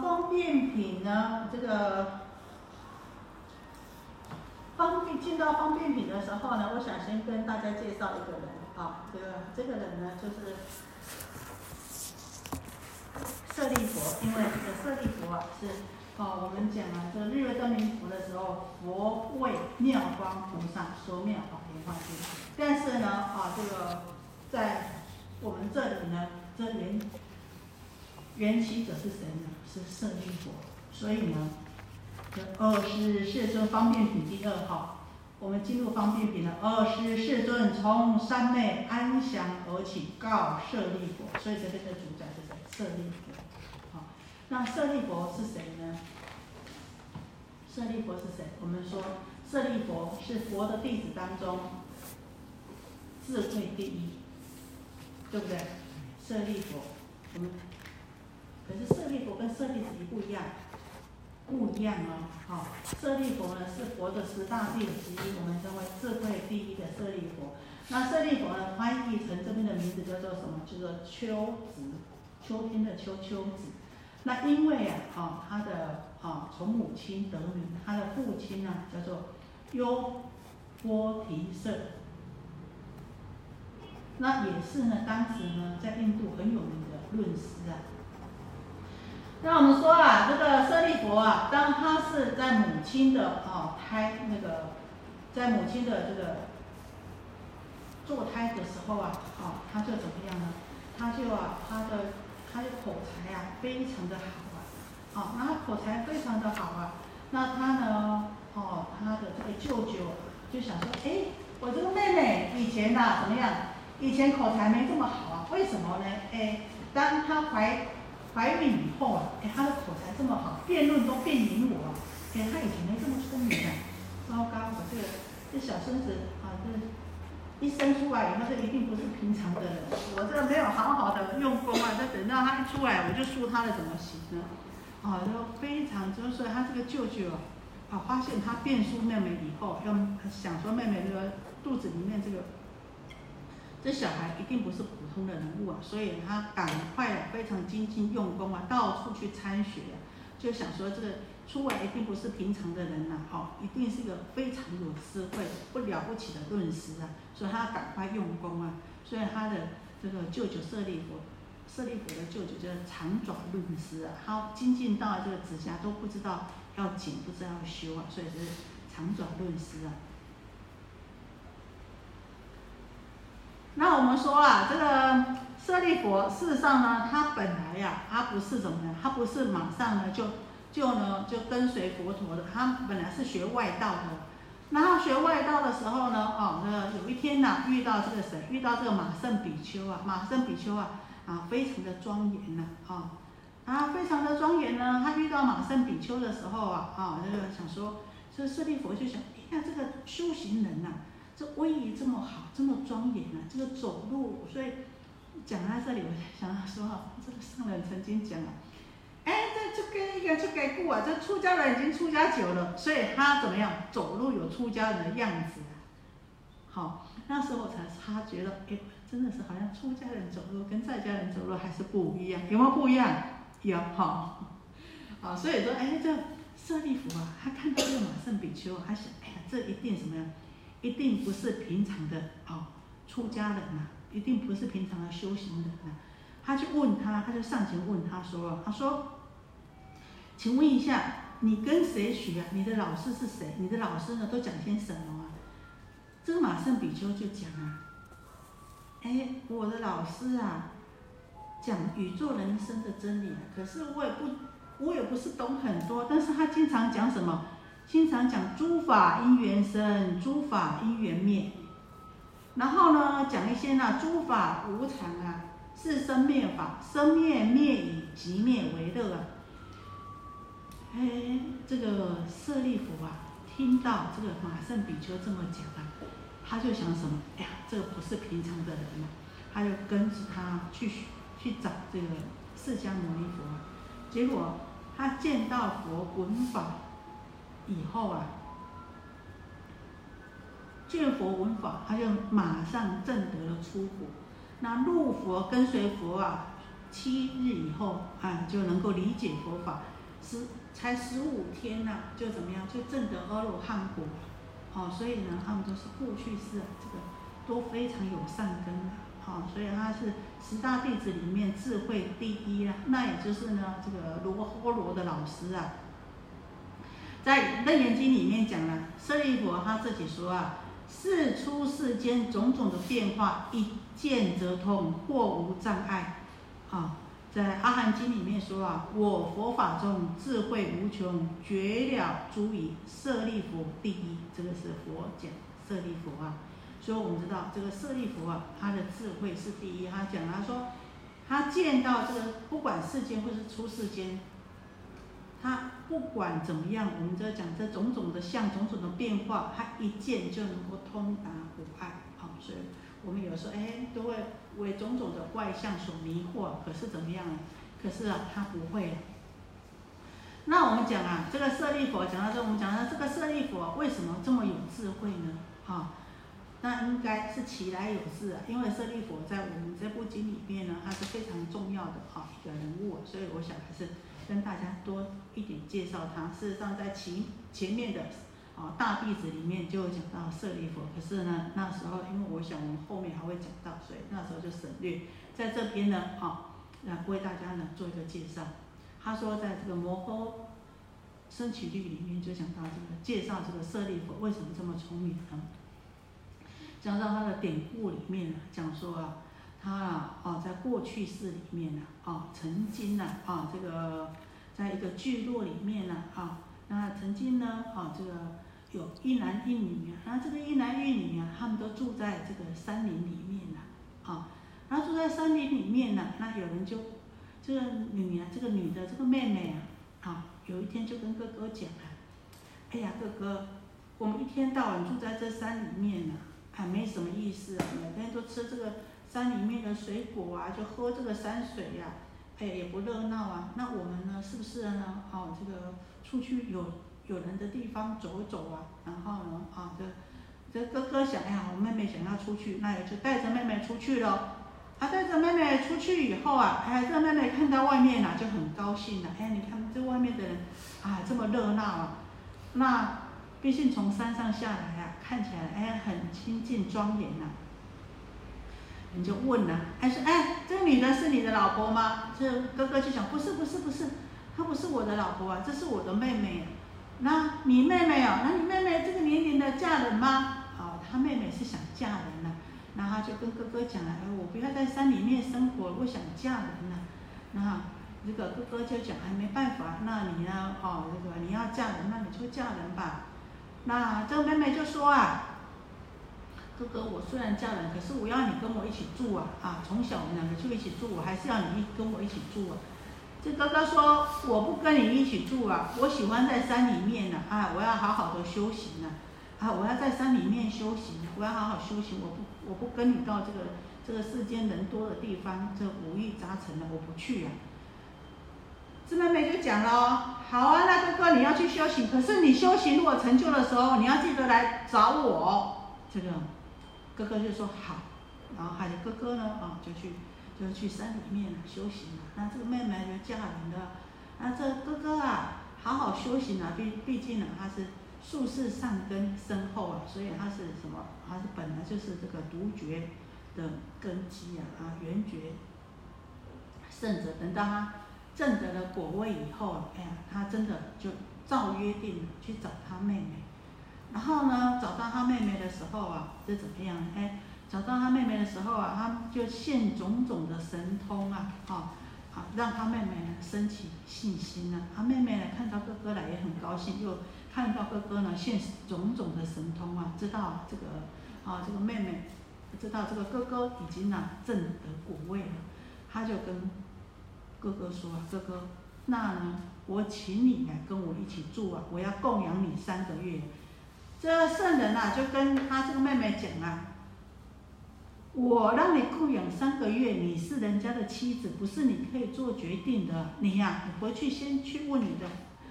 方便品呢，这个方便进到方便品的时候呢，我想先跟大家介绍一个人。啊，这个这个人呢就是舍利佛，因为这个舍利佛啊是哦，我们讲啊，这个日月灯明佛的时候，佛为妙光菩萨说妙法莲花经，但是呢啊，这个在我们这里呢，这缘缘起者是谁呢？是舍利佛，所以呢，这二十世尊方便品第二号，我们进入方便品了。二十世尊从山内安详而起，告舍利佛，所以这边的主宰是谁？舍利佛。好，那舍利佛是谁呢？舍利佛是谁？我们说舍利佛是佛的弟子当中智慧第一，对不对？舍利佛，我们。可是舍利佛跟舍利子不一样，不一样哦。好，舍利佛呢是佛的十大弟子之一，我们称为智慧第一的舍利佛。那舍利佛呢翻译成这边的名字叫做什么？叫做秋子，秋天的秋秋子。那因为啊，哈，他的啊从母亲得名，他的父亲呢叫做优波提舍。那也是呢，当时呢在印度很有名的论师啊。那我们说啊，这个舍利佛啊，当他是在母亲的啊胎那个，在母亲的这个坐胎的时候啊，哦，他就怎么样呢？他就啊，他的他的口才啊，非常的好啊，哦，那他口才非常的好啊，那他呢，哦，他的这个舅舅就想说，哎，我这个妹妹以前呐怎么样？以前口才没这么好啊，为什么呢？哎，当他怀怀孕以后啊，哎，他的口才这么好，辩论都辩赢我，哎，他以前没这么聪明啊，糟糕，我这个这小孙子啊，这一生出来以后，这一定不是平常的人，我这没有好好的用功啊，这等到他一出来，我就输他了，怎么行呢？啊，就非常就是说，他这个舅舅啊，发现他变输妹妹以后，要想说妹妹这个肚子里面这个。这小孩一定不是普通的人物啊，所以他赶快啊非常精进用功啊，到处去参学，就想说这个出来一定不是平常的人呐，哦，一定是一个非常有智慧、不了不起的论师啊，所以他赶快用功啊，所以他的这个舅舅舍利佛，舍利佛的舅舅叫长爪论师啊，他精进到这个指甲都不知道要剪，不知道要修啊，所以是长爪论师啊。那我们说啊，这个舍利佛，事实上呢，他本来呀，他不是怎么呢？他不是马上呢就就呢就跟随佛陀的，他本来是学外道的。然后学外道的时候呢，哦，那有一天呢，遇到这个谁？遇到这个马圣比丘啊，马圣比丘啊，啊，非常的庄严呐，啊，啊，非常的庄严呢。他遇到马圣比丘的时候啊，啊，这个想说，这舍利佛就想，哎呀，这个修行人呐。这威仪这么好，这么庄严啊！这个走路，所以讲到这里，我想要说哈，这个上人曾经讲啊，哎，这这个一个这个故啊，这出家人已经出家久了，所以他怎么样走路有出家人的样子。好，那时候我才察觉到，哎，真的是好像出家人走路跟在家人走路还是不一样，有没有不一样？有，好，好，所以说，哎，这舍利弗啊，他看到这个马圣比丘，他想，哎呀，这一定什么样？一定不是平常的哦，出家人呐，一定不是平常的修行人呐。他就问他，他就上前问他说：“他说，请问一下，你跟谁学啊？你的老师是谁？你的老师呢都讲些什么啊？”这个马圣比丘就讲啊：“哎，我的老师啊，讲宇宙人生的真理，可是我也不，我也不是懂很多，但是他经常讲什么？”经常讲诸法因缘生，诸法因缘灭，然后呢，讲一些呢，诸法无常啊，是生灭法，生灭灭以即灭为乐啊。哎，这个舍利弗啊，听到这个马圣比丘这么讲啊，他就想什么？哎呀，这个不是平常的人啊，他就跟着他去去找这个释迦牟尼佛啊，结果他见到佛闻法。以后啊，见佛闻法，他就马上证得了出果。那入佛跟随佛啊，七日以后啊，就能够理解佛法，十才十五天呢，就怎么样，就证得阿罗汉果。哦，所以呢，他们都是过去世啊，这个都非常有善根的。好，所以他是十大弟子里面智慧第一啊。那也就是呢，这个罗诃罗的老师啊，在《楞严经》里面讲了，舍利弗他自己说啊，世出世间种种的变化，一见则通，或无障碍。啊，在《阿含经》里面说啊，我佛法中智慧无穷，绝了诸疑，舍利弗第一。这个是佛讲舍利弗啊。所以我们知道这个舍利弗啊，他的智慧是第一。他讲他说，他见到这个不管世间或是出世间，他不管怎么样，我们在讲这种种的相、种种的变化，他一见就能够通达无碍。好，所以我们有时候哎都会为种种的怪相所迷惑。可是怎么样呢？可是啊，他不会。那我们讲啊，这个舍利佛讲到这，我们讲到这个舍利佛为什么这么有智慧呢？啊？那应该是其来有自啊，因为舍利佛在我们这部经里面呢，他是非常重要的哈一个人物，所以我想还是跟大家多一点介绍他。事实上，在前前面的啊大弟子里面就讲到舍利弗，可是呢那时候因为我想我们后面还会讲到，所以那时候就省略。在这边呢啊来为大家呢做一个介绍。他说在这个摩诃升起律里面就讲到这个介绍这个舍利弗为什么这么聪明呢？讲到他的典故里面，讲说啊，他啊，哦，在过去世里面呢，啊，曾经呢，啊，这个在一个聚落里面呢，啊，那曾经呢，啊，这个有一男一女啊，那这个一男一女啊，他们都住在这个山林里面呢，啊，然后住在山林里面呢，那有人就这个女啊，这个女的这个妹妹啊，啊，有一天就跟哥哥讲啊，哎呀，哥哥，我们一天到晚住在这山里面呢。还没什么意思啊，每天都吃这个山里面的水果啊，就喝这个山水呀，哎也不热闹啊。那我们呢，是不是呢？哦，这个出去有有人的地方走走啊。然后呢，啊，这这哥哥想，哎呀，我妹妹想要出去，那也就带着妹妹出去了。他带着妹妹出去以后啊，哎，这妹妹看到外面啊，就很高兴了。哎，你看这外面的人啊，这么热闹啊。那毕竟从山上下来啊。看起来哎很清静庄严呐，你就问了，哎说哎这个女的是你的老婆吗？这哥哥就想不是不是不是，她不是我的老婆啊，这是我的妹妹。那你妹妹哦，那你妹妹这个年龄的嫁人吗？哦，她妹妹是想嫁人了，那她就跟哥哥讲了，哎我不要在山里面生活，我想嫁人了。那这个哥哥就讲，哎没办法，那你呢？哦这个你要嫁人，那你就嫁人吧。那这个妹妹就说啊，哥哥，我虽然嫁人，可是我要你跟我一起住啊！啊，从小我们两个就一起住，我还是要你一跟我一起住啊！这哥哥说，我不跟你一起住啊，我喜欢在山里面呢，啊，我要好好的修行呢，啊，我要在山里面修行，我要好好修行，我不我不跟你到这个这个世间人多的地方，这五欲杂陈的，我不去啊。这妹妹就讲了，好啊，那哥哥你要去修行，可是你修行如果成就的时候，你要记得来找我。这个哥哥就说好，然后还有哥哥呢，啊，就去就去山里面修行了。那这个妹妹就嫁人了。那这哥哥啊，好好修行啊，毕毕竟呢，他是术士善根深厚啊，所以他是什么？他是本来就是这个独觉的根基啊，啊，圆觉圣者，等到他。证得了果位以后，哎呀，他真的就照约定去找他妹妹。然后呢，找到他妹妹的时候啊，这怎么样？哎，找到他妹妹的时候啊，他就现种种的神通啊，啊，让他妹妹呢升起信心呢。他妹妹呢看到哥哥来也很高兴，又看到哥哥呢现种种的神通啊，知道这个啊这个妹妹知道这个哥哥已经呢正得果位了，他就跟。哥哥说啊：“哥哥，那呢？我请你来跟我一起住啊！我要供养你三个月。”这圣人啊，就跟他这个妹妹讲啊：“我让你供养三个月，你是人家的妻子，不是你可以做决定的。你呀，你回去先去问你的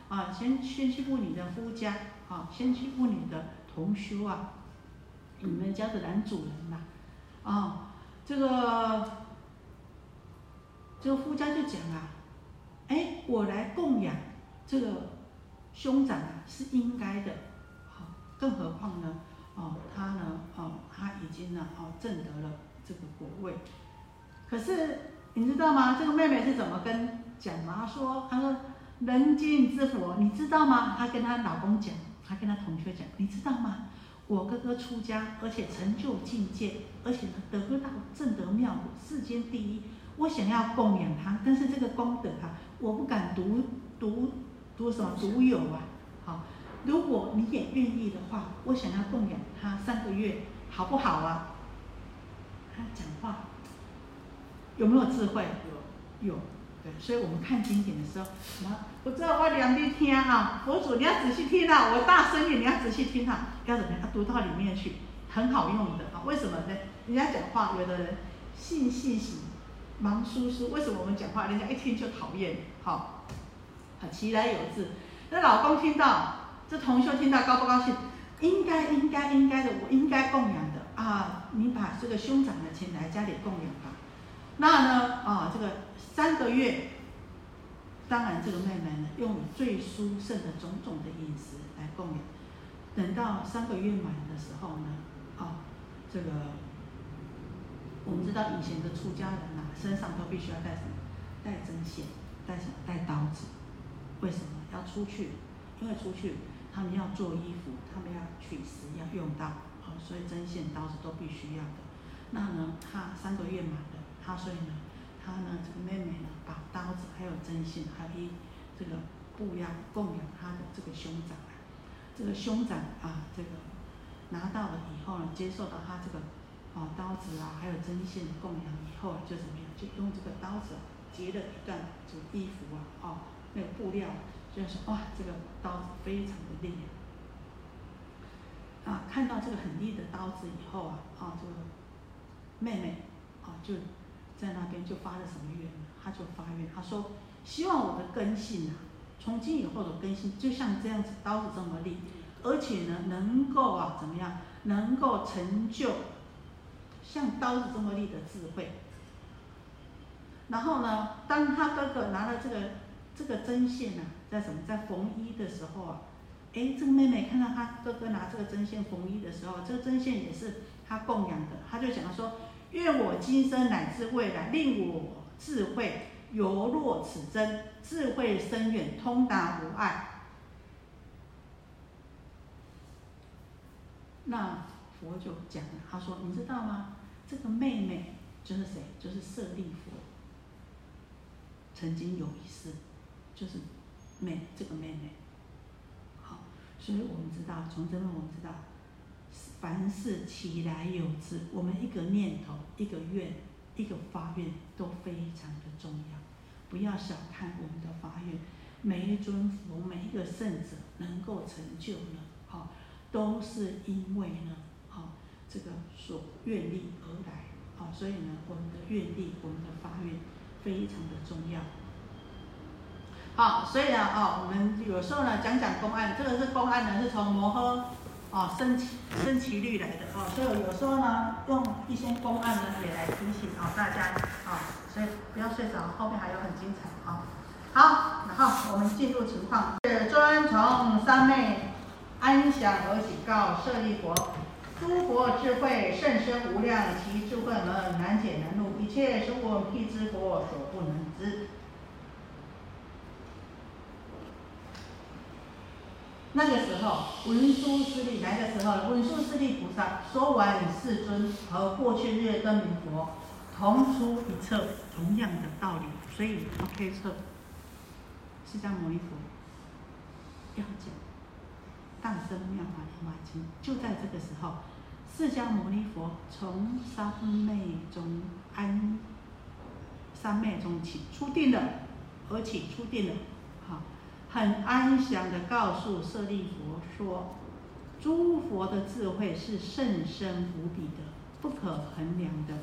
啊，先先去问你的夫家啊，先去问你的同修啊，你们家的男主人呐，啊，这个。”这个夫家就讲啊，哎，我来供养这个兄长啊，是应该的，更何况呢，哦，他呢，哦，他已经呢，哦，证得了这个果位。可是你知道吗？这个妹妹是怎么跟讲吗？她说，她说人尽之佛，你知道吗？她跟她老公讲，她跟她同学讲，你知道吗？我哥哥出家，而且成就境界，而且得到正得妙果，世间第一。我想要供养他，但是这个功德啊，我不敢独独独什么独有啊。好，如果你也愿意的话，我想要供养他三个月，好不好啊？他讲话有没有智慧？有，有。对，所以我们看经典的时候，什么？我知道我两边听啊，佛祖你要仔细听啊，我大声点你要仔细听啊，要怎么样？读到里面去，很好用的啊。为什么呢？人家讲话，有的人信信喜。忙叔叔，为什么我们讲话人家一听就讨厌？好，好，其来有自。那老公听到，这同学听到高不高兴？应该，应该，应该的，我应该供养的啊！你把这个兄长的钱来家里供养吧。那呢，啊，这个三个月，当然这个妹妹呢用最殊胜的种种的饮食来供养。等到三个月满的时候呢，啊，这个。我们知道以前的出家人呐，身上都必须要带什么？带针线，带什么？带刀子。为什么要出去？因为出去他们要做衣服，他们要取食，要用到，哦，所以针线、刀子都必须要的。那呢，他三个月满了，他所以呢，他呢这个妹妹呢，把刀子、还有针线，还有一这个布要供养他的这个兄长啊。这个兄长啊，这个拿到了以后呢，接受到他这个。哦，刀子啊，还有针线供养以后就怎么样？就用这个刀子截了一段这个衣服啊，哦，那个布料，就是哇，这个刀子非常的利啊！看到这个很利的刀子以后啊，啊，这个妹妹啊就在那边就发了什么愿呢？她就发愿，她说希望我的根性啊，从今以后的根性就像这样子刀子这么利，而且呢，能够啊怎么样？能够成就。像刀子这么利的智慧，然后呢，当他哥哥拿了这个这个针线呢，在什么在缝衣的时候啊，哎，这个妹妹看到她哥哥拿这个针线缝衣的时候，这个针线也是他供养的，他就想说，愿我今生乃至未来，令我智慧犹若此针，智慧深远，通达无碍。那。佛就讲了，他说：“你知道吗？这个妹妹就是谁？就是舍利佛。曾经有一世，就是妹这个妹妹。好，所以我们知道，从这边我们知道，凡事起来有之，我们一个念头、一个愿、一个发愿都非常的重要。不要小看我们的发愿，每一尊佛、每一个圣者能够成就呢，好，都是因为呢。”这个所愿力而来，好，所以呢，我们的愿力，我们的发愿非常的重要。好，所以呢，哦，我们有时候呢讲讲公案，这个是公案呢，是从摩诃哦升起升起律来的哦，所以有时候呢用一些公案呢也来提醒哦大家啊，所以不要睡着，后面还有很精彩啊。好，然后我们进入情况，是尊从三昧安详而警告舍利佛。诸佛智慧甚深无量，其智慧门难解难入，一切是我辟支佛所不能知。那个时候，文殊师利来的时候，文殊师利菩萨说完世尊和过去日灯明佛同出一辙，同样的道理，所以推测释迦牟尼佛要讲。诞生妙法莲华经，就在这个时候，释迦牟尼佛从三昧中安，三昧中起出定了，而起出定了，很安详的告诉舍利佛说，诸佛的智慧是甚深无比的，不可衡量的。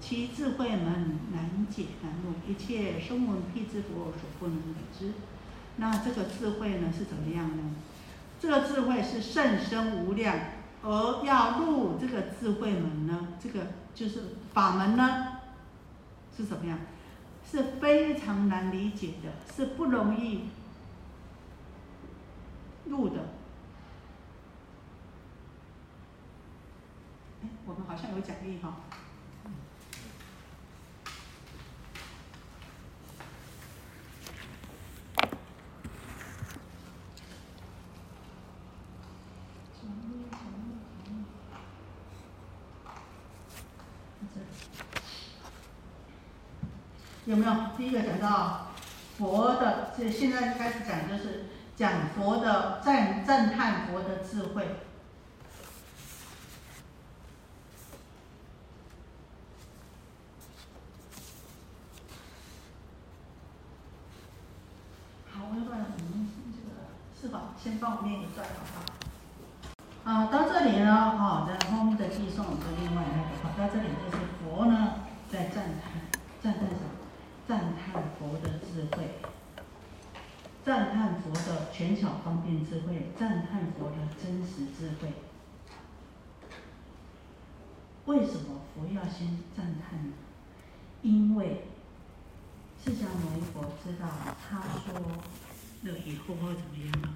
其智慧门难解难入，一切声闻辟支佛所不能得知。那这个智慧呢是怎么样呢？这个智慧是甚深无量，而要入这个智慧门呢，这个就是法门呢，是怎么样？是非常难理解的，是不容易入的。哎，我们好像有奖励哈。有没有？第一个讲到佛的，这现在开始讲就是讲佛的赞赞叹佛的智慧。好，我要不然我们这个是吧？先帮我念一段好不好？啊，到这里呢，好，在后面的寄送是另外那个，好，到这里就是佛呢在赞叹，赞叹什么？赞叹佛的智慧，赞叹佛的权巧方便智慧，赞叹佛的真实智慧。为什么佛要先赞叹呢？因为释迦牟尼佛知道，他说了以后会怎么样呢？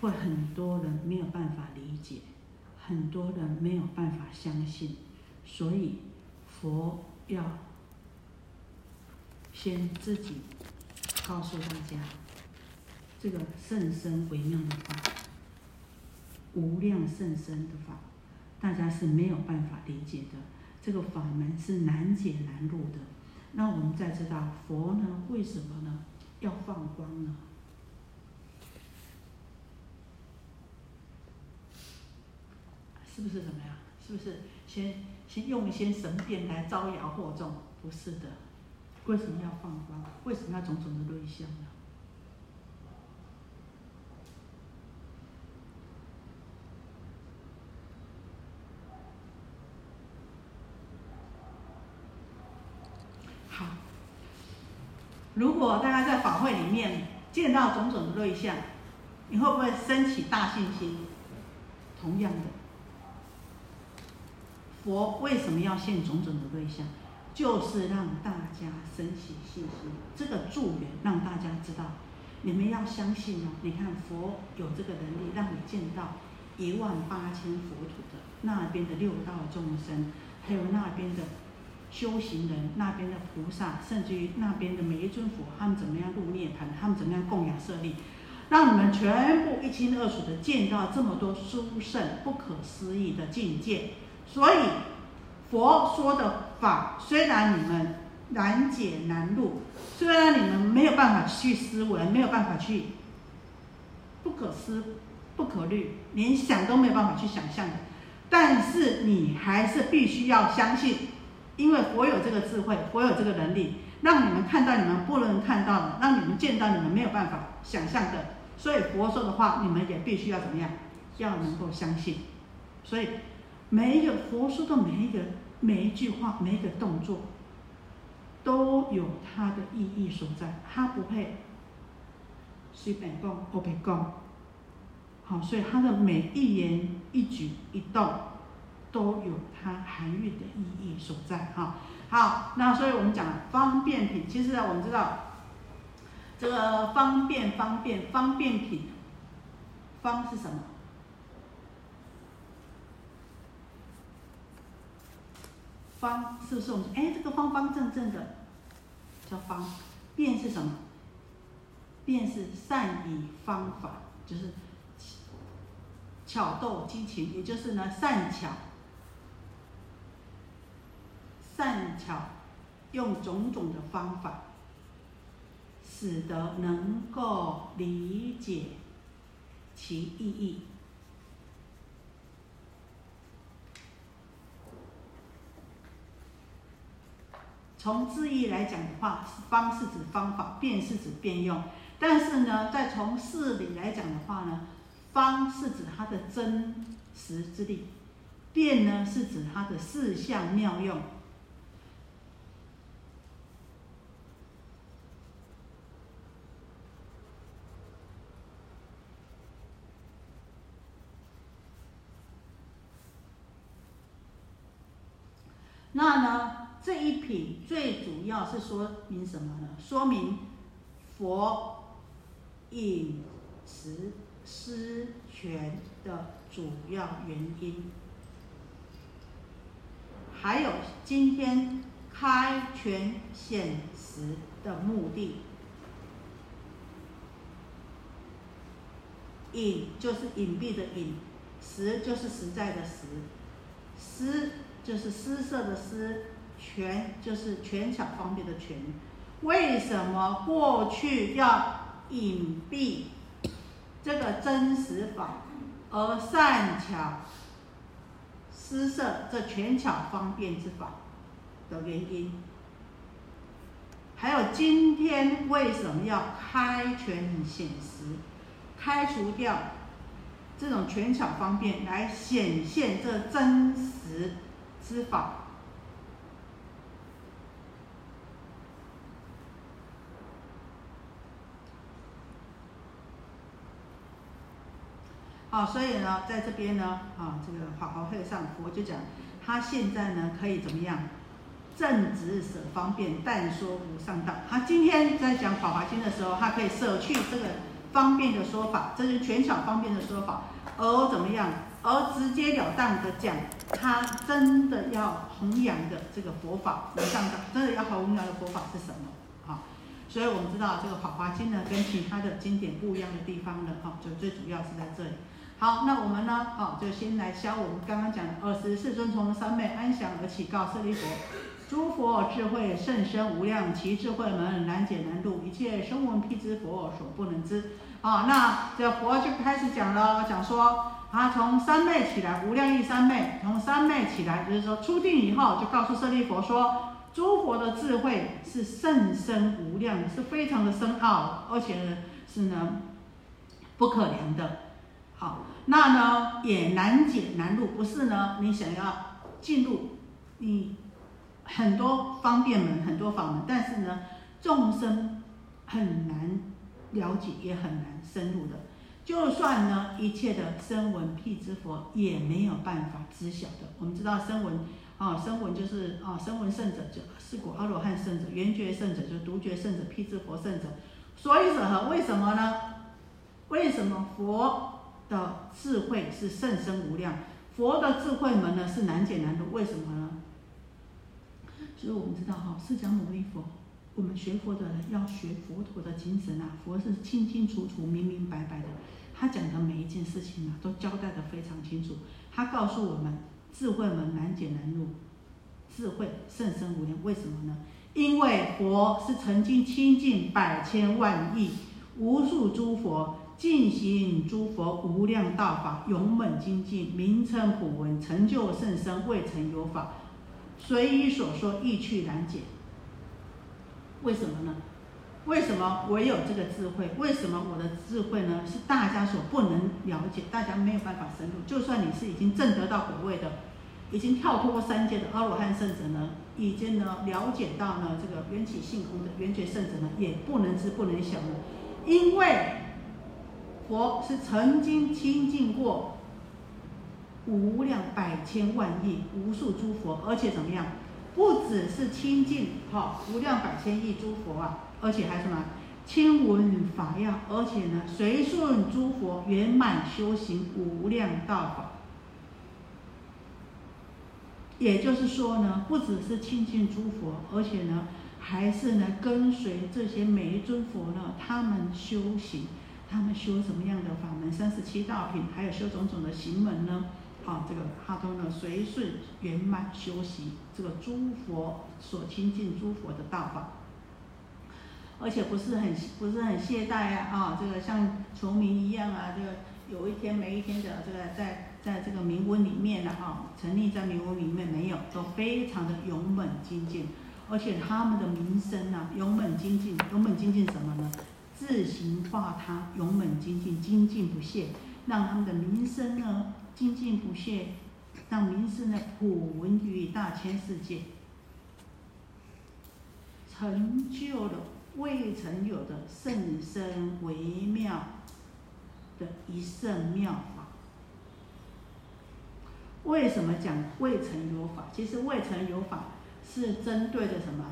会很多人没有办法理解，很多人没有办法相信，所以佛要。先自己告诉大家，这个甚深微妙的法，无量甚深的法，大家是没有办法理解的。这个法门是难解难入的。那我们再知道佛呢，为什么呢要放光呢？是不是怎么样？是不是先先用一些神变来招摇惑众？不是的。为什么要放光？为什么要种种的瑞相呢？好，如果大家在法会里面见到种种的瑞相，你会不会升起大信心？同样的，佛为什么要现种种的瑞相？就是让大家升起信心，这个助缘让大家知道，你们要相信哦。你看佛有这个能力，让你见到一万八千佛土的那边的六道众生，还有那边的修行人，那边的菩萨，甚至于那边的每一尊佛，他们怎么样入涅盘，他们怎么样供养舍利，让你们全部一清二楚的见到这么多殊胜不可思议的境界。所以佛说的。法虽然你们难解难入，虽然你们没有办法去思维，没有办法去不可思不可虑，连想都没有办法去想象的，但是你还是必须要相信，因为佛有这个智慧，佛有这个能力，让你们看到你们不能看到的，让你们见到你们没有办法想象的，所以佛说的话，你们也必须要怎么样，要能够相信。所以每一个佛说的每一个。每一句话，每一个动作，都有它的意义所在。它不会随便讲，不便讲。好，所以它的每一言一举一动，都有它含蕴的意义所在。哈，好，那所以我们讲方便品，其实呢，我们知道这个方便方便方便品，方是什么？方是不是我们哎，这个方方正正的叫方？便是什么？便是善以方法，就是巧斗激情，也就是呢善巧善巧用种种的方法，使得能够理解其意义。从字义来讲的话，方是指方法，变是指变用，但是呢，再从事理来讲的话呢，方是指它的真实之力，变呢是指它的四象妙用。那呢？品最主要是说明什么呢？说明佛饮食失权的主要原因，还有今天开权显实的目的。隐就是隐蔽的隐，实就是实在的实，施就是施设的施，权就是权巧方便的权。为什么过去要隐蔽这个真实法，而善巧施设这权巧方便之法的原因？还有今天为什么要开权显实？开除掉这种权巧方便，来显现这真实之法。好，所以呢，在这边呢，啊，这个法华会上佛就讲，他现在呢可以怎么样？正直舍方便，但说无上道。他今天在讲《法华经》的时候，他可以舍去这个。方便的说法，这是权巧方便的说法，而怎么样？而直截了当的讲，他真的要弘扬的这个佛法，无上道，真的要弘扬的佛法是什么？啊，所以我们知道这个《法华经》呢，跟其他的经典不一样的地方呢，哈，就最主要是在这里。好，那我们呢，哦，就先来消我们刚刚讲的二十四尊从三昧安详而起，告舍利佛。诸佛智慧甚深无量，其智慧门难解难度，一切声闻辟支佛所不能知。啊，那这佛就开始讲了，讲说他从三昧起来，无量义三昧，从三昧起来，就是说出定以后，就告诉舍利佛说，诸佛的智慧是甚深无量，是非常的深奥，而且是呢不可量的。好，那呢也难解难入，不是呢你想要进入你。很多方便门，很多法门，但是呢，众生很难了解，也很难深入的。就算呢，一切的声闻辟支佛也没有办法知晓的。我们知道声闻啊，声闻就是啊，声闻圣者就是果阿罗汉圣者，圆觉圣者就是独觉圣者，辟支佛圣者。所以者何？为什么呢？为什么佛的智慧是甚深无量？佛的智慧门呢是难解难入？为什么呢？所以我们知道哈，释迦牟尼佛，我们学佛的人要学佛陀的精神啊，佛是清清楚楚、明明白白的，他讲的每一件事情啊，都交代的非常清楚。他告诉我们，智慧门难解难入，智慧甚深无量。为什么呢？因为佛是曾经亲近百千万亿无数诸佛，尽行诸佛无量道法，勇猛精进，名称普闻，成就甚深，未曾有法。随意所说，意趣难解。为什么呢？为什么我有这个智慧？为什么我的智慧呢是大家所不能了解，大家没有办法深入？就算你是已经证得到果位的，已经跳脱三界的阿罗汉圣者呢，已经呢了解到呢这个缘起性空的缘觉圣者呢，也不能知不能晓呢，因为佛是曾经亲近过。无量百千万亿无数诸佛，而且怎么样？不只是亲近哈无量百千亿诸佛啊，而且还什么？亲闻法要，而且呢随顺诸佛圆满修行无量道法。也就是说呢，不只是亲近诸佛，而且呢还是呢跟随这些每一尊佛呢，他们修行，他们修什么样的法门？三十七道品，还有修种种的行门呢？啊，这个他都呢随顺圆满修习这个诸佛所亲近诸佛的道法，而且不是很不是很懈怠啊啊，这个像虫鸣一样啊，这个有一天没一天的这个在在这个名温里面的哈，沉溺在名温里面没有，都非常的勇猛精进，而且他们的名声呢勇猛精进，勇猛精进什么呢？自行化他，勇猛精进，精进不懈，让他们的名声呢。精进不懈，让名声呢普闻于大千世界，成就了未曾有的甚深微妙的一圣妙法。为什么讲未曾有法？其实未曾有法是针对的什么？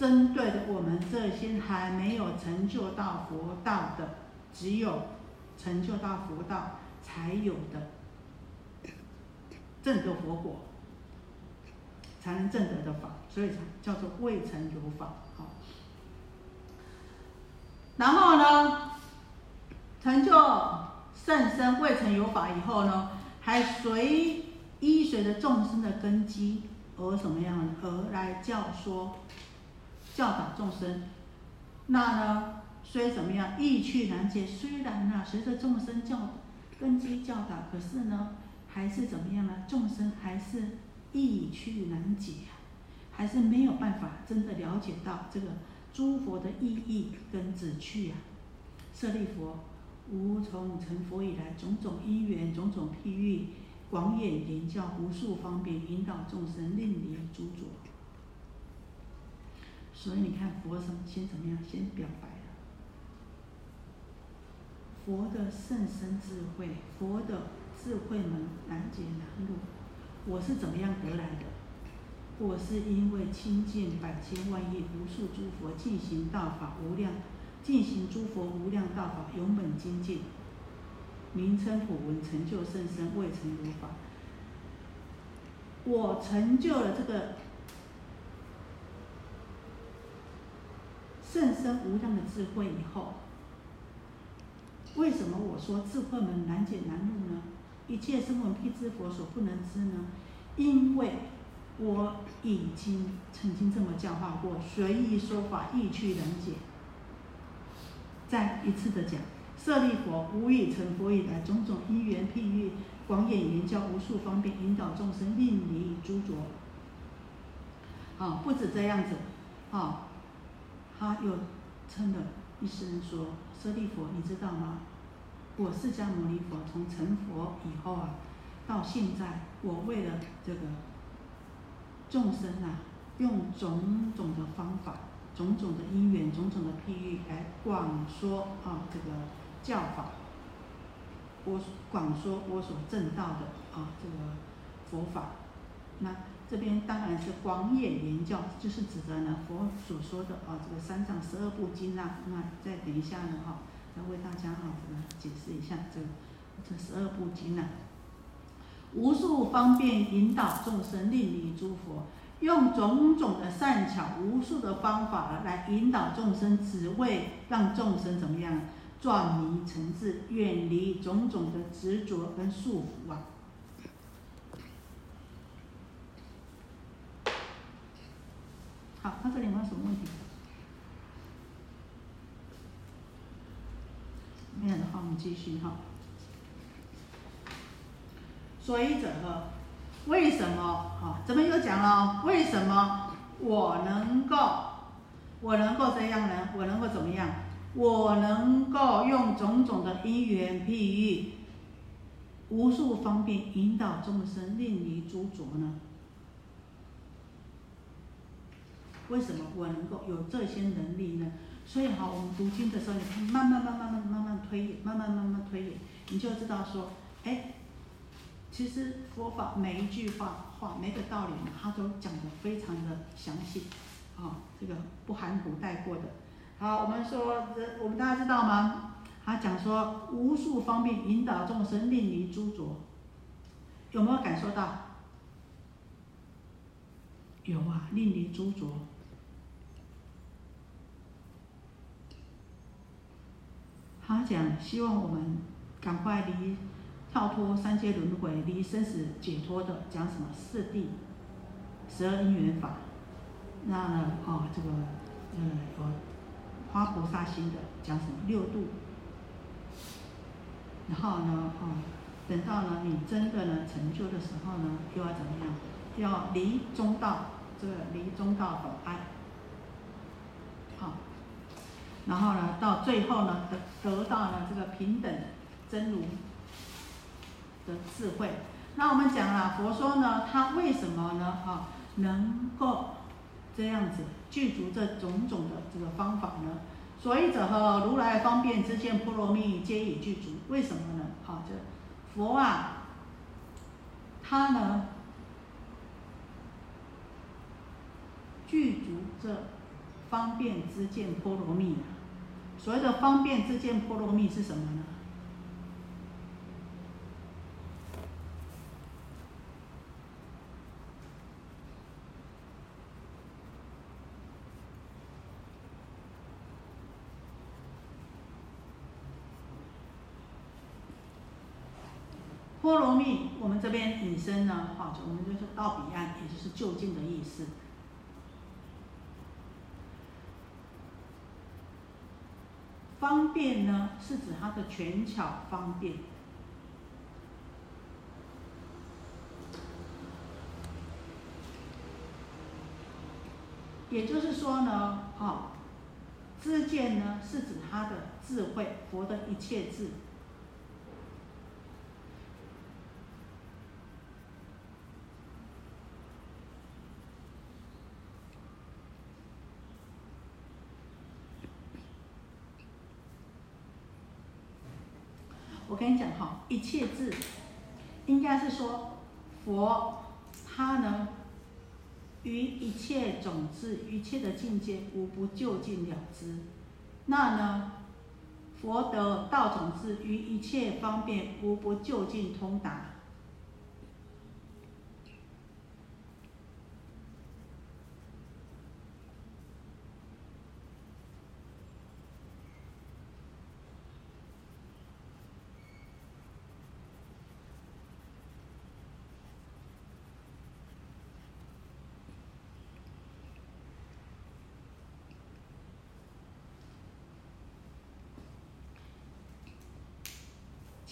针对的我们这些还没有成就到佛道的，只有成就到佛道才有的正得佛果，才能正得的法，所以才叫做未曾有法。好，然后呢，成就甚深未曾有法以后呢，还随依随着众生的根基而什么样而来教说。教导众生，那呢虽怎么样意趣难解，虽然呢随着众生教根基教导，可是呢还是怎么样呢？众生还是意趣难解啊，还是没有办法真的了解到这个诸佛的意义跟旨趣啊。舍利佛，无从成佛以来，种种因缘，种种譬喻，广演言教，无数方便，引导众生，令离诸浊。所以你看，佛什么先怎么样？先表白了。佛的甚深智慧，佛的智慧门难解难入。我是怎么样得来的？我是因为亲近百千万亿无数诸佛，进行道法无量，进行诸佛无量道法，永本精进，名称普闻，成就甚深，未曾有法。我成就了这个。甚深无量的智慧以后，为什么我说智慧门难解难入呢？一切声闻辟支佛所不能知呢？因为我已经曾经这么教化过，随意说法，意趣能解。再一次的讲，舍利佛无以成佛以来，种种因缘譬喻，广演言教，无数方便，引导众生，令离诸浊。啊，不止这样子，啊。他又称了一声说：“舍利佛，你知道吗？我释迦牟尼佛从成佛以后啊，到现在，我为了这个众生啊，用种种的方法、种种的因缘、种种的譬喻来广说啊这个教法。我广说我所证道的啊这个佛法，那。”这边当然是广演言教，就是指的呢佛所说的啊这个三藏十二部经啊。那再等一下呢哈，再为大家啊这个解释一下这这十二部经啊。无数方便引导众生，令离诸佛，用种种的善巧，无数的方法来引导众生，只为让众生怎么样转迷成智，远离种种的执着跟束缚啊。好，他这里有没有什么问题？没有的话，我们继续哈。所以者何？为什么？哈，这边又讲了，为什么我能够，我能够这样呢？我能够怎么样？我能够用种种的因缘譬喻，无数方便引导众生，令离诸浊呢？为什么我能够有这些能力呢？所以哈，我们读经的时候，你看慢慢慢慢慢慢慢推演，慢慢慢慢推演，你就知道说，哎，其实佛法每一句话话，每个道理，他都讲的非常的详细，啊，这个不含糊带过的。好，我们说，我们大家知道吗？他讲说，无数方便引导众生，令离诸浊，有没有感受到？有啊，令离诸浊。他讲，希望我们赶快离跳脱三界轮回，离生死解脱的，讲什么四谛、十二因缘法。那呢，哦，这个，呃，佛花菩萨心的，讲什么六度。然后呢，哦，等到呢你真的呢成就的时候呢，又要怎么样？要离中道，这个离中道本爱。然后呢，到最后呢，得得到了这个平等真如的智慧。那我们讲了，佛说呢，他为什么呢？哈，能够这样子具足这种种的这个方法呢？所以者和如来方便之见波罗蜜，皆已具足。为什么呢？好，这佛啊，他呢具足这方便之见波罗蜜。所谓的方便之见波罗蜜是什么呢？波罗蜜，我们这边引申呢，哈，就我们就是到彼岸，也就是就近的意思。方便呢，是指他的权巧方便，也就是说呢，哈，知见呢是指他的智慧，佛的一切智。我跟你讲哈，一切智，应该是说佛他能，于一切种子、一切的境界无不就近了之。那呢，佛得道种子于一切方便无不就近通达。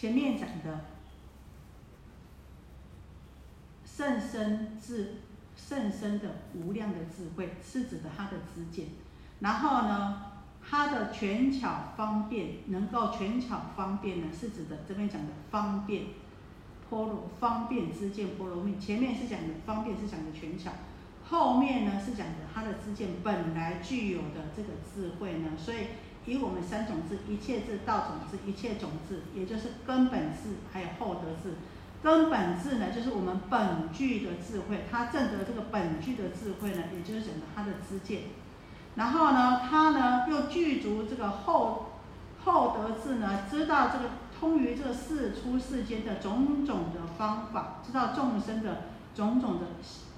前面讲的甚深智、甚深的无量的智慧，是指的他的知见。然后呢，他的权巧方便，能够权巧方便呢，是指的这边讲的方便波罗方便知见波罗蜜。前面是讲的方便，是讲的权巧；后面呢是讲的他的知见本来具有的这个智慧呢，所以。以我们三种智，一切智、道种智、一切种智，也就是根本智，还有后得智。根本智呢，就是我们本具的智慧，他证得这个本具的智慧呢，也就是讲的他的知见。然后呢，他呢又具足这个后后得智呢，知道这个通于这个世出世间的种种的方法，知道众生的种种的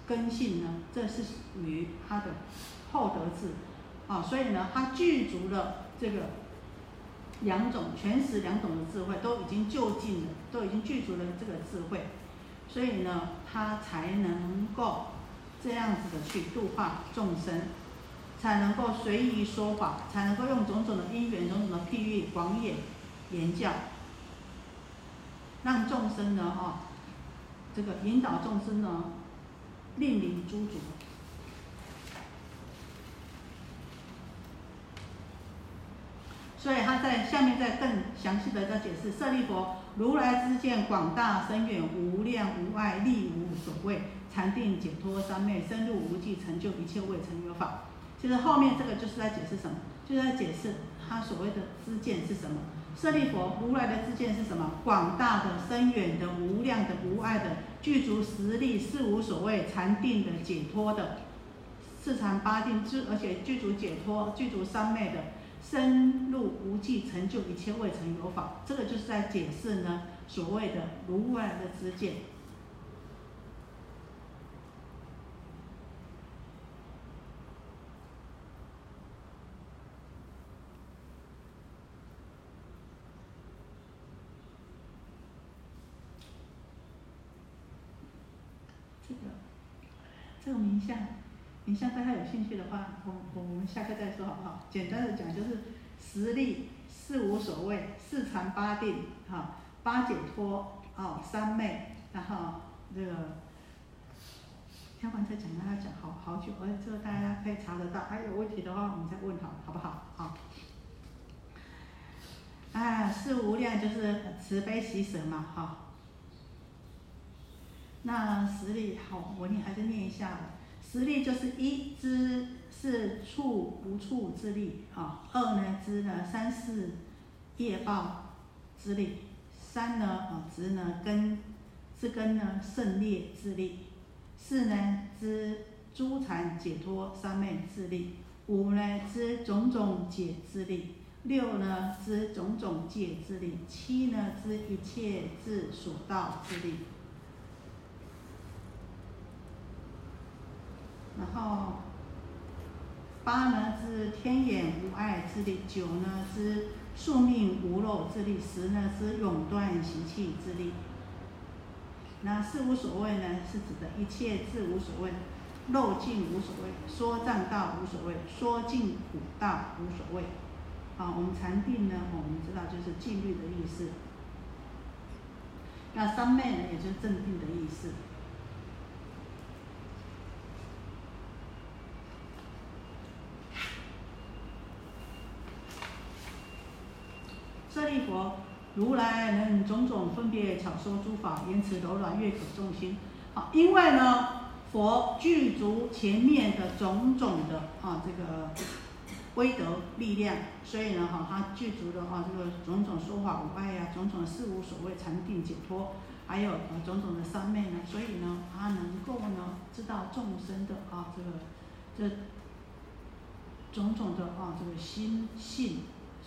根性呢，这是属于他的后得智。啊，所以呢，他具足了。这个两种全识两种的智慧都已经就近了，都已经具足了这个智慧，所以呢，他才能够这样子的去度化众生，才能够随意说法，才能够用种种的因缘、种种的譬喻、广演言教，让众生呢，哈，这个引导众生呢，令离诸浊。所以他在下面再更详细的在解释：舍利佛，如来之见广大深远，无量无碍，力无所谓，禅定解脱三昧，深入无际，成就一切未成有法。其实后面这个就是在解释什么？就是在解释他所谓的知见是什么。舍利佛，如来的知见是什么？广大的、深远的、无量的、无碍的，具足实力，是无所谓，禅定的、解脱的，四禅八定，具而且具足解脱，具足三昧的。深入无际，成就一切未曾有法，这个就是在解释呢，所谓的如来的知见。这个，这个名相。你像大家有兴趣的话，我我们下课再说好不好？简单的讲就是实力四无所谓，四禅八定，哈，八解脱，哦，三昧，然后这个，要不然再讲，大家讲好好久，而且这个大家可以查得到，还有问题的话我们再问好，好不好？好。啊，四无量就是慈悲喜舍嘛，哈。那实力好，我念还是念一下。实力就是一知是处不处之力啊，二呢知呢三是业报之力，三呢啊知呢根知根呢胜劣之力；四呢知诸禅解脱三昧之力；五呢知种种解之力；六呢知种种戒自利；七呢知一切智所道之力。然后八呢知天眼无碍之力，九呢知宿命无漏之力，十呢知永断习气之力。那四无所谓呢，是指的一切智无所谓，漏尽无所谓，说正道无所谓，说尽苦道无所谓。好，我们禅定呢，我们知道就是静虑的意思。那三昧呢，也就是镇定的意思。舍利佛，如来能种种分别巧说诸法，言辞柔软，悦可众心。好，因为呢，佛具足前面的种种的啊这个威德力量，所以呢哈，他具足的啊这个种种说法无碍呀，种种事无所谓禅定解脱，还有呃种种的三昧呢，所以呢，他能够呢知道众生的啊这个这种种的啊这个心性。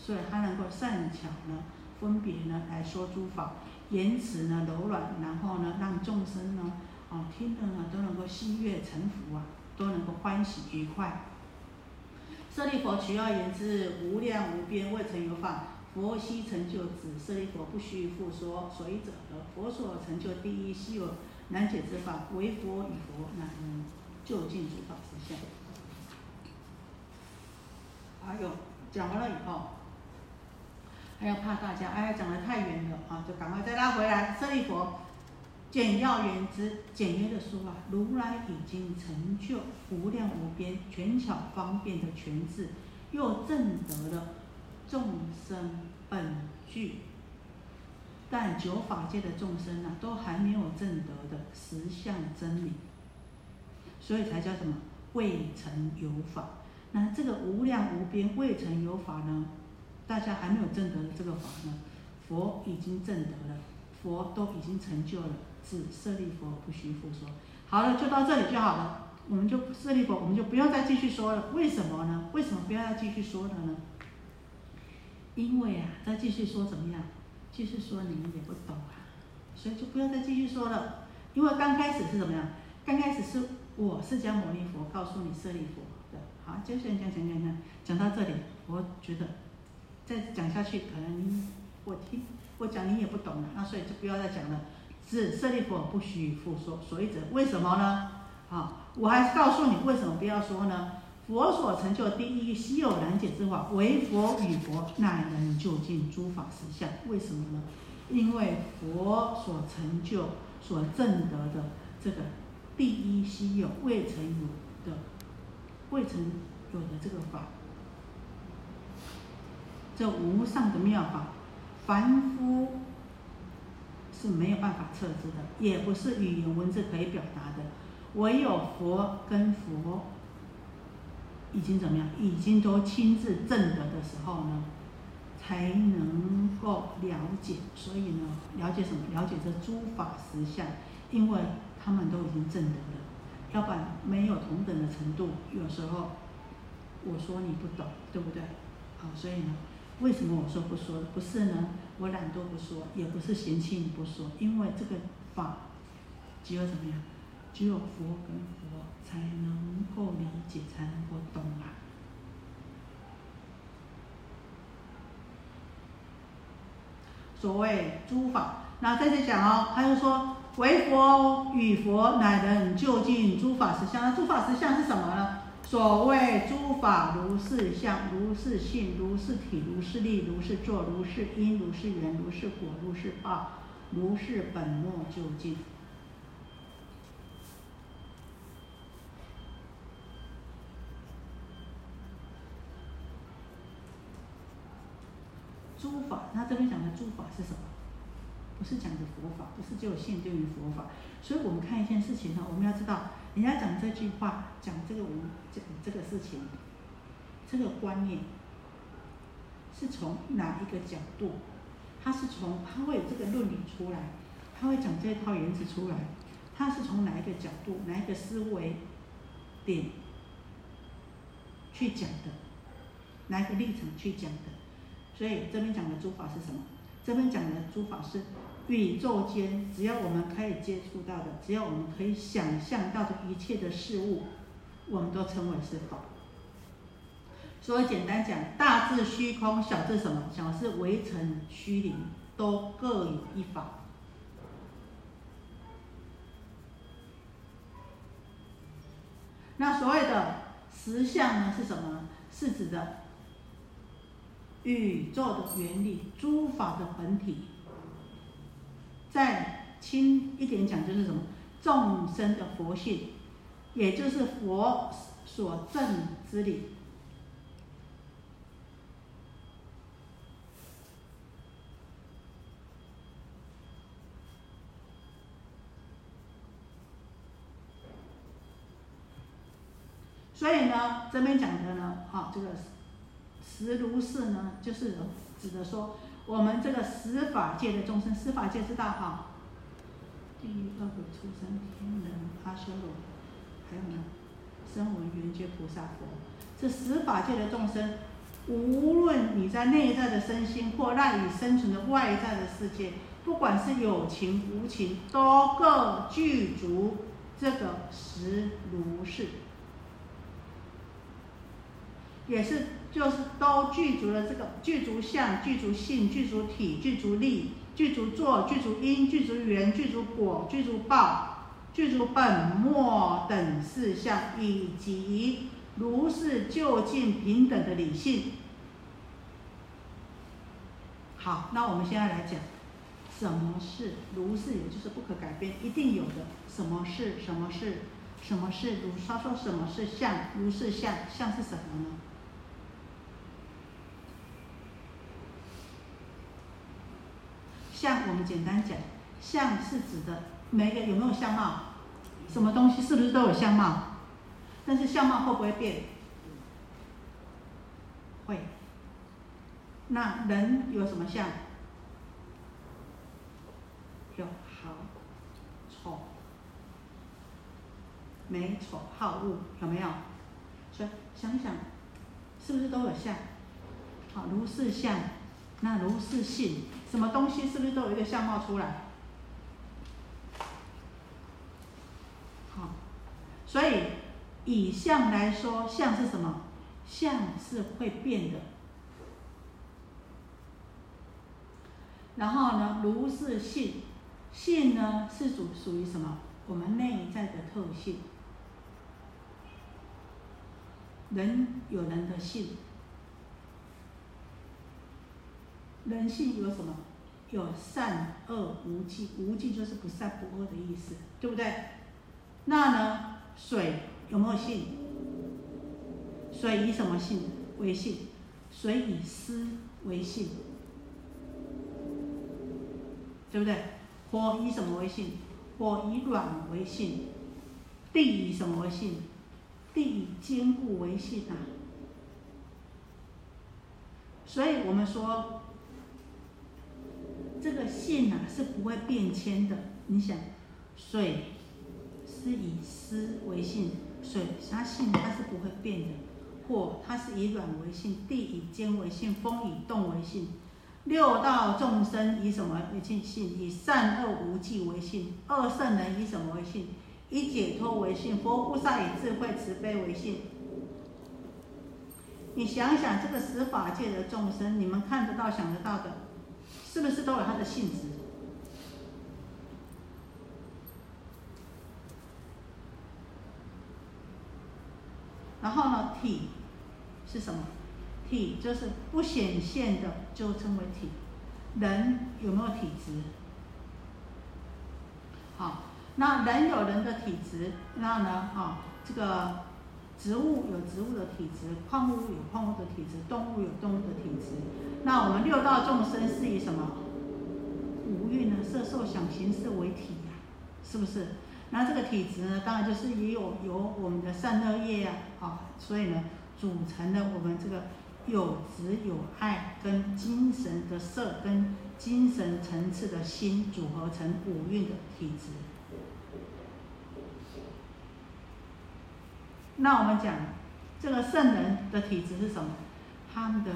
所以他能够善巧呢，分别呢来说诸法，言辞呢柔软，然后呢让众生呢，哦听的呢都能够心悦诚服啊，都能够欢喜愉快。舍利佛，取要言之，无量无边未曾有法，佛悉成就之。舍利佛，不须复说。所以者，佛所成就第一稀有难解之法，唯佛与佛乃能究竟诸法实相。还有讲完了以后。还要怕大家，哎，讲的太远了啊，就赶快再拉回来。舍利佛，简要言之，简约的说啊，如来已经成就无量无边、全巧方便的全智，又证得了众生本具，但九法界的众生呢，都还没有证得的实相真理，所以才叫什么未曾有法。那这个无量无边未曾有法呢？大家还没有证得这个法呢，佛已经证得了，佛都已经成就了，是舍利佛不须复说。好了，就到这里就好了，我们就舍利佛，我们就不用再继续说了。为什么呢？为什么不要再继续说了呢？因为啊，再继续说怎么样？继续说你们也不懂啊，所以就不要再继续说了。因为刚开始是怎么样？刚开始是我释迦牟尼佛告诉你舍利佛的。好，接下来讲讲讲讲讲到这里，我觉得。再讲下去，可能我听我讲你也不懂了，那所以就不要再讲了。是舍利佛不许复说，所以者为什么呢？啊，我还是告诉你为什么不要说呢？佛所成就第一稀有难解之法，唯佛与佛乃能究竟诸法实相。为什么呢？因为佛所成就、所证得的这个第一稀有、未曾有的、未曾有的这个法。这无上的妙法，凡夫是没有办法测知的，也不是语言文字可以表达的。唯有佛跟佛已经怎么样？已经都亲自证得的时候呢，才能够了解。所以呢，了解什么？了解这诸法实相，因为他们都已经证得了。要不然没有同等的程度，有时候我说你不懂，对不对？好，所以呢。为什么我说不说？不是呢，我懒惰不说，也不是嫌弃你不说，因为这个法只有怎么样？只有佛跟佛才能够理解，才能够懂啊。所谓诸法，那在这讲哦，他就说为佛与佛乃能究竟诸法实相。那诸法实相是什么呢？所谓诸法如是相，如是性，如是体，如是力，如是作，如是因，如是缘，如是果，如是报，如是本末究竟。诸法，那这边讲的诸法是什么？不是讲的佛法，不是只有限定于佛法。所以我们看一件事情呢，我们要知道。人家讲这句话，讲这个文，讲这个事情，这个观念是从哪一个角度？他是从他会有这个论理出来，他会讲这套原则出来，他是从哪一个角度、哪一个思维点去讲的，哪一个历程去讲的？所以这边讲的诸法是什么？这边讲的诸法是宇宙间只要我们可以接触到的，只要我们可以想象到的一切的事物，我们都称为是法。所以简单讲，大至虚空，小至什么？小是围城虚灵，都各有一法。那所谓的实相呢，是什么？是指的宇宙的原理，诸法的本体。再轻一点讲，就是什么？众生的佛性，也就是佛所证之理。所以呢，这边讲的呢，哈，这个十如是呢，就是指的说，我们这个十法界的众生，十法界知道哈，地狱、恶鬼、畜生、天人、阿修罗，还有呢，声闻、缘觉、菩萨、佛，这十法界的众生，无论你在内在的身心，或赖以生存的外在的世界，不管是有情无情，都各具足这个十如是。也是，就是都具足了这个具足相、具足性、具足体、具足力、具足作、具足因、具足缘、具足果、具足报、具足本末等四项，以及如是就近平等的理性。好，那我们现在来讲，什么是如是？也就是不可改变、一定有的。什么是？什么是？什么是如？他说什么是相？如是相，相是什么呢？相，我们简单讲，相是指的每个有没有相貌，什么东西是不是都有相貌？但是相貌会不会变？会。那人有什么相？有好、丑、美丑好恶，有没有？所以想想，是不是都有相？好，如是相，那如是性。什么东西是不是都有一个相貌出来？好，所以以相来说，相是什么？相是会变的。然后呢，如是性，性呢是属属于什么？我们内在的特性。人有人的性。人性有什么？有善恶无忌，无忌就是不善不恶的意思，对不对？那呢，水有没有性？水以什么性为性？水以湿为性，对不对？火以什么为性？火以软为性。地以什么为性？地以坚固为性啊。所以我们说。这个性啊是不会变迁的。你想，水是以湿为性，水它性它是不会变的。火它是以软为性，地以坚为性，风以动为性。六道众生以什么为性？以善恶无忌为性。二圣人以什么为性？以解脱为性。佛菩萨以智慧慈悲为性。你想想，这个十法界的众生，你们看得到、想得到的。是不是都有它的性质？然后呢，体是什么？体就是不显现的，就称为体。人有没有体质？好，那人有人的体质，那呢？啊，这个植物有植物的体质，矿物有矿物的体质，动物有动物的体质。那我们六道众生是以什么五蕴呢？色受想行识为体呀，是不是？那这个体质呢，当然就是也有由我们的善恶业呀，啊，所以呢，组成了我们这个有执有爱跟精神的色跟精神层次的心组合成五蕴的体质。那我们讲这个圣人的体质是什么？他们的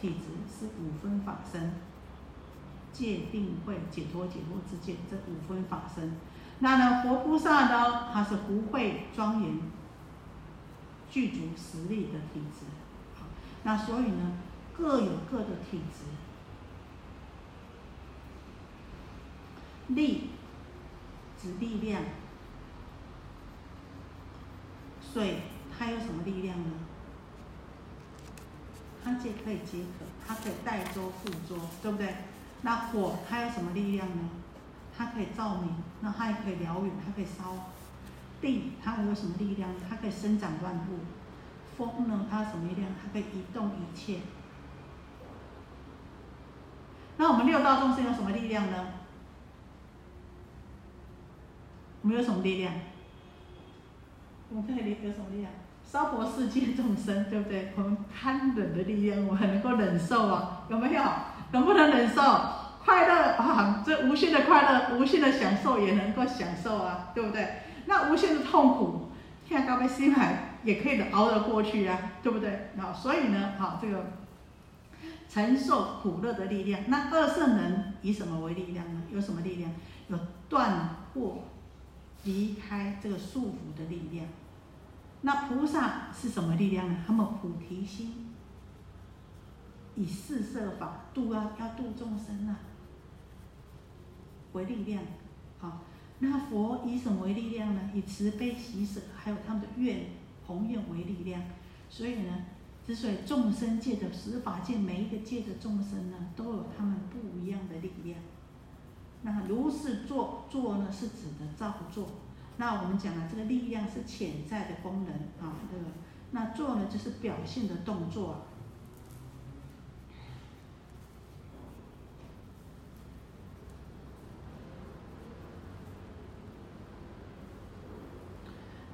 体质是五分法身，界定会解脱解脱之戒，这五分法身。那呢，佛菩萨呢，他是不会庄严、具足实力的体质。那所以呢，各有各的体质。力指力量，水它有什么力量呢？它既可以解渴，它可以带舟覆舟，对不对？那火它有什么力量呢？它可以照明，那它也可以燎原，它可以烧。地它有什么力量？它可以生长万物。风呢？它有什么力量？它可以移动一切。那我们六道众生有什么力量呢？我们有什么力量？我们可以有什么力量？娑婆世界众生，对不对？我们贪忍的力量，我很能够忍受啊，有没有？能不能忍受？快乐啊，这无限的快乐，无限的享受也能够享受啊，对不对？那无限的痛苦，现在高被心海也可以熬得过去啊，对不对？啊，所以呢，好这个承受苦乐的力量，那二圣人以什么为力量呢？有什么力量？有断惑。离开这个束缚的力量，那菩萨是什么力量呢？他们菩提心，以四摄法度啊要度众生啊，为力量。好，那佛以什么为力量呢？以慈悲喜舍，还有他们的愿宏愿为力量。所以呢，之所以众生界的十法界每一个界的众生呢，都有他们不一样的力量。那如是做做呢，是指的造作。那我们讲了，这个力量是潜在的功能啊，这个那做呢，就是表现的动作。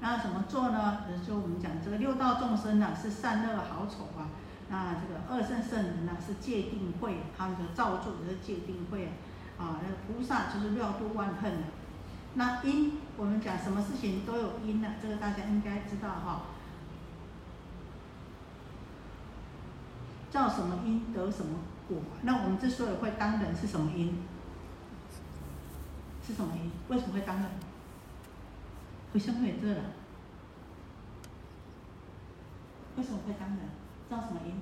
那怎么做呢？就我们讲这个六道众生呢，是善恶好丑啊。那这个二圣圣人呢，是界定慧，他们的造作也是界定慧啊。啊，那菩萨就是妙度万恨的。那因我们讲什么事情都有因呢？这个大家应该知道哈。造什么因得什么果？那我们之所以会当人是什么因？是什么因？为什么会当人？为什么会这了？为什么会当人？造什么因？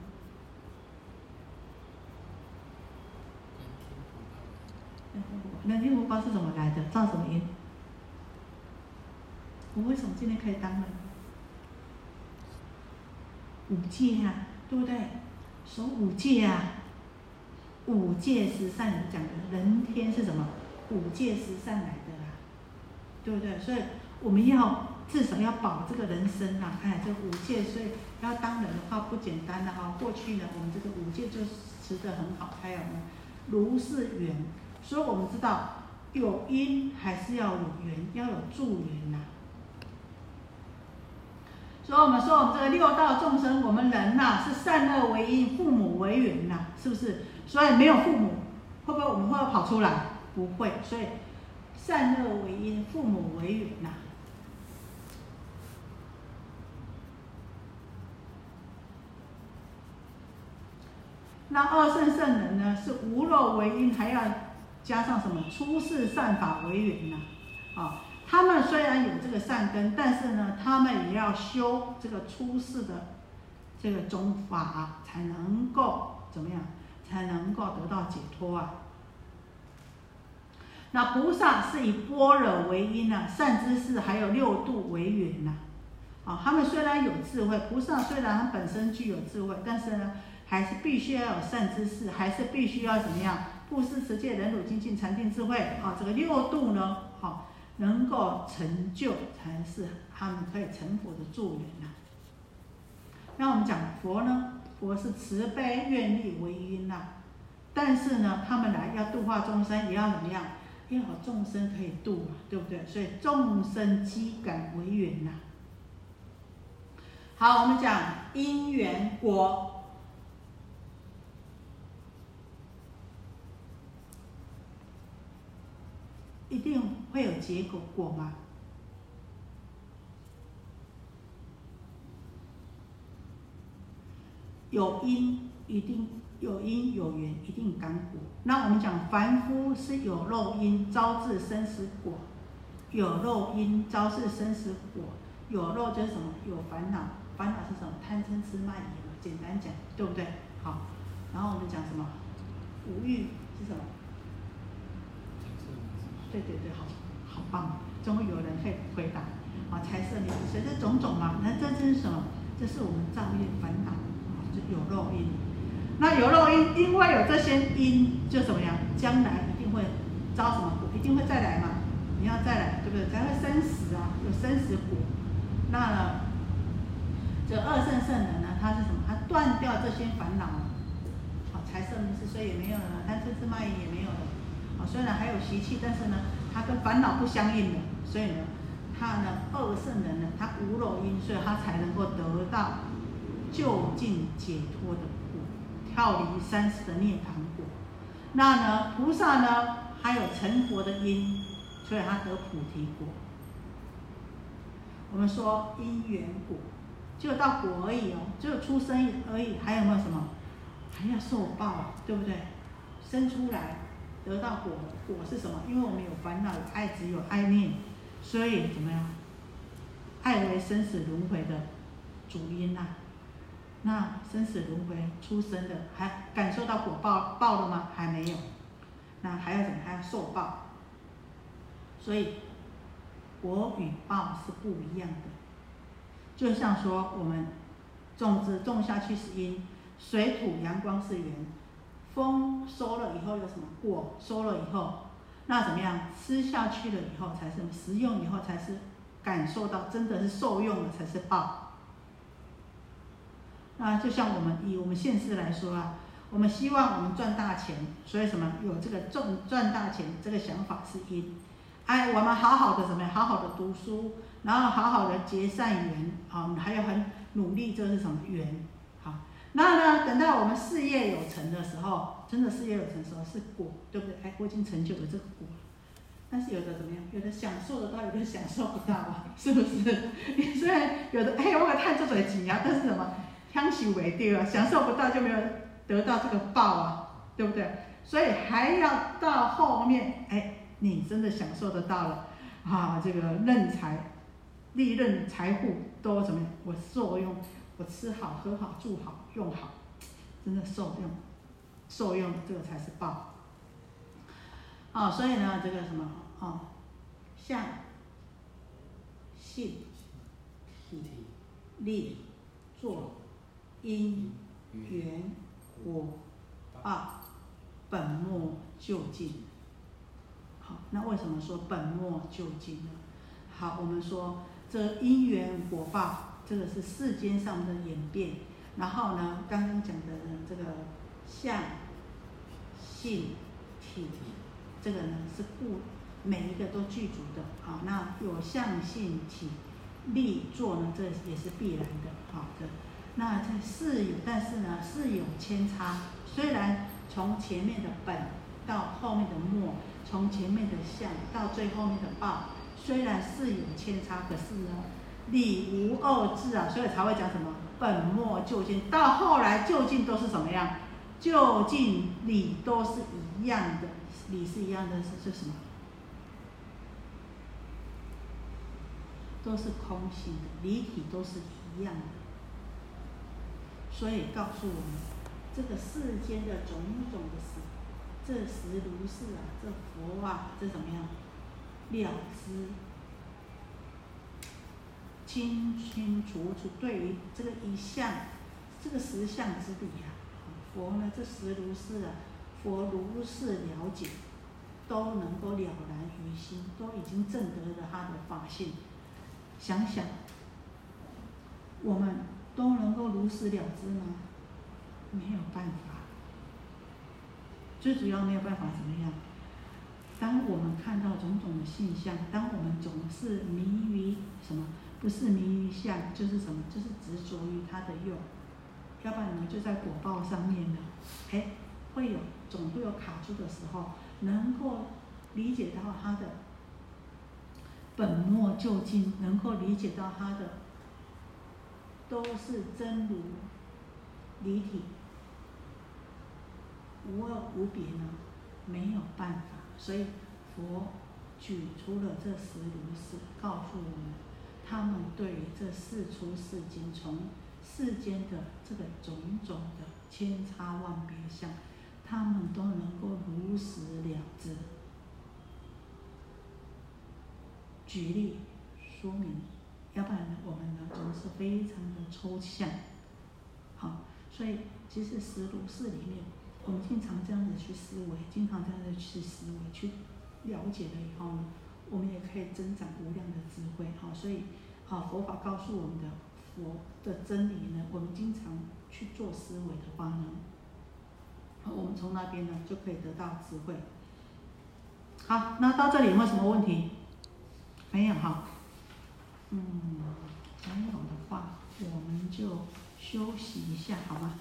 那因福报是怎么来的？造什么因？我为什么今天可以当呢？五戒啊，对不对？守五戒啊，五戒十善讲的人天是什么？五戒十善来的啦，对不对？所以我们要至少要保这个人生呐，哎，这五戒，所以要当人的话不简单的哈。过去呢，我们这个五戒就持得很好，还有呢，如是缘。所以我们知道有因还是要有缘，要有助缘呐。所以我们说我们这个六道众生，我们人呐是善恶为因，父母为缘呐，是不是？所以没有父母，会不会我们会不会跑出来？不会。所以善恶为因，父母为缘呐。那二圣圣人呢，是无漏为因，还要。加上什么出世善法为缘呐？啊，他们虽然有这个善根，但是呢，他们也要修这个出世的这个宗法，才能够怎么样？才能够得到解脱啊！那菩萨是以般若为因呢，善知识还有六度为缘呐。啊，他们虽然有智慧，菩萨虽然本身具有智慧，但是呢，还是必须要有善知识，还是必须要怎么样？布施、持戒、忍辱、精进、禅定、智慧，啊，这个六度呢，好，能够成就，才是他们可以成佛的助缘呐。那我们讲佛呢，佛是慈悲愿力为因呐，但是呢，他们来要度化众生，也要怎么样？要众生可以度嘛，对不对？所以众生积感为缘呐。好，我们讲因缘果。一定会有结果果吗？有因一定有因有缘一定感果。那我们讲凡夫是有肉因招致生死果，有肉因招致生死果，有肉就是什么？有烦恼，烦恼是什么？贪嗔痴慢疑，简单讲，对不对？好，然后我们讲什么？无欲是什么？对对对，好，好棒，终于有人可以回答。啊，财色名食，所以这种种嘛，那这这是什么？这是我们造业烦恼，就有漏因。那有漏因，因为有这些因，就怎么样？将来一定会招什么果？一定会再来嘛？你要再来，对不对？才会生死啊，有生死果。那，这二圣圣人呢，他是什么？他断掉这些烦恼。好财色名食，所以也没有了，贪嗔痴慢疑也没有了。虽然还有习气，但是呢，它跟烦恼不相应的，所以呢，他呢，二圣人呢，他无漏因，所以他才能够得到就近解脱的果，跳离三世的涅槃果。那呢，菩萨呢，还有成佛的因，所以他得菩提果。我们说因缘果，就到果而已哦，只有出生而已，还有没有什么？还要受报，对不对？生出来得到果，果是什么？因为我们有烦恼、有爱执、有爱念，所以怎么样？爱为生死轮回的主因呐。那生死轮回出生的，还感受到果报报了吗？还没有。那还要怎么？还要受报。所以果与报是不一样的。就像说我们种子种下去是因。水土阳光是缘，风收了以后有什么果？收了以后，那怎么样？吃下去了以后才是食用，以后才是感受到真的是受用了才是报。那就像我们以我们现实来说啊，我们希望我们赚大钱，所以什么有这个赚赚大钱这个想法是因。哎，我们好好的怎么样？好好的读书，然后好好的结善缘，啊，还有很努力，这是什么缘？那呢？等到我们事业有成的时候，真的事业有成的时候是果，对不对？哎，我已经成就了这个果。但是有的怎么样？有的享受得到，有的享受不到啊，是不是？你虽然有的哎，我给探这嘴紧啊，但是什么？相许为定啊，享受不到就没有得到这个报啊，对不对？所以还要到后面，哎，你真的享受得到了啊，这个任财、利润、财富都怎么样？我受用。我吃好、喝好、住好、用好，真的受用，受用这个才是报。哦，所以呢，这个什么哦，相、信、体、力、作、因、缘、果、报，本末就近。好，那为什么说本末就近呢？好，我们说这因缘果报。这个是世间上的演变，然后呢，刚刚讲的呢这个相、性、体，这个呢是不每一个都具足的啊。那有相、性、体、力、作呢，这也是必然的，好的。那这是有，但是呢是有偏差。虽然从前面的本到后面的末，从前面的相到最后面的报，虽然是有偏差，可是呢。理无二致啊，所以才会讲什么本末究竟，到后来究竟都是什么样？究竟理都是一样的，理是一样的，是是什么？都是空性的，离体都是一样的。所以告诉我们，这个世间的种种的事，这时如是啊，这佛啊，这怎么样了知？清清楚楚，对于这个一相，这个实相之理啊，佛呢这实如是啊，佛如是了解，都能够了然于心，都已经证得了他的法性。想想，我们都能够如实了知吗？没有办法。最主要没有办法怎么样？当我们看到种种的现象，当我们总是迷于什么？不是迷于相，就是什么？就是执着于它的用，要不然呢，就在果报上面呢，哎，会有总会有卡住的时候，能够理解到它的本末究竟，能够理解到他的都是真如离体，无二无别呢，没有办法。所以佛举出了这十如是，告诉我们，他们对于这四出世间从世间的这个种种的千差万别相，他们都能够如实了知。举例说明，要不然呢，我们呢总是非常的抽象。好，所以其实十如是里面，我们经常这样子去思维，经常这样子去思维，去了解了以后呢，我们也可以增长无量的智慧。好，所以好佛法告诉我们的佛的真理呢，我们经常去做思维的话呢，我们从那边呢就可以得到智慧。好，那到这里有没有什么问题？没有哈，嗯，没有的话，我们就休息一下，好吗？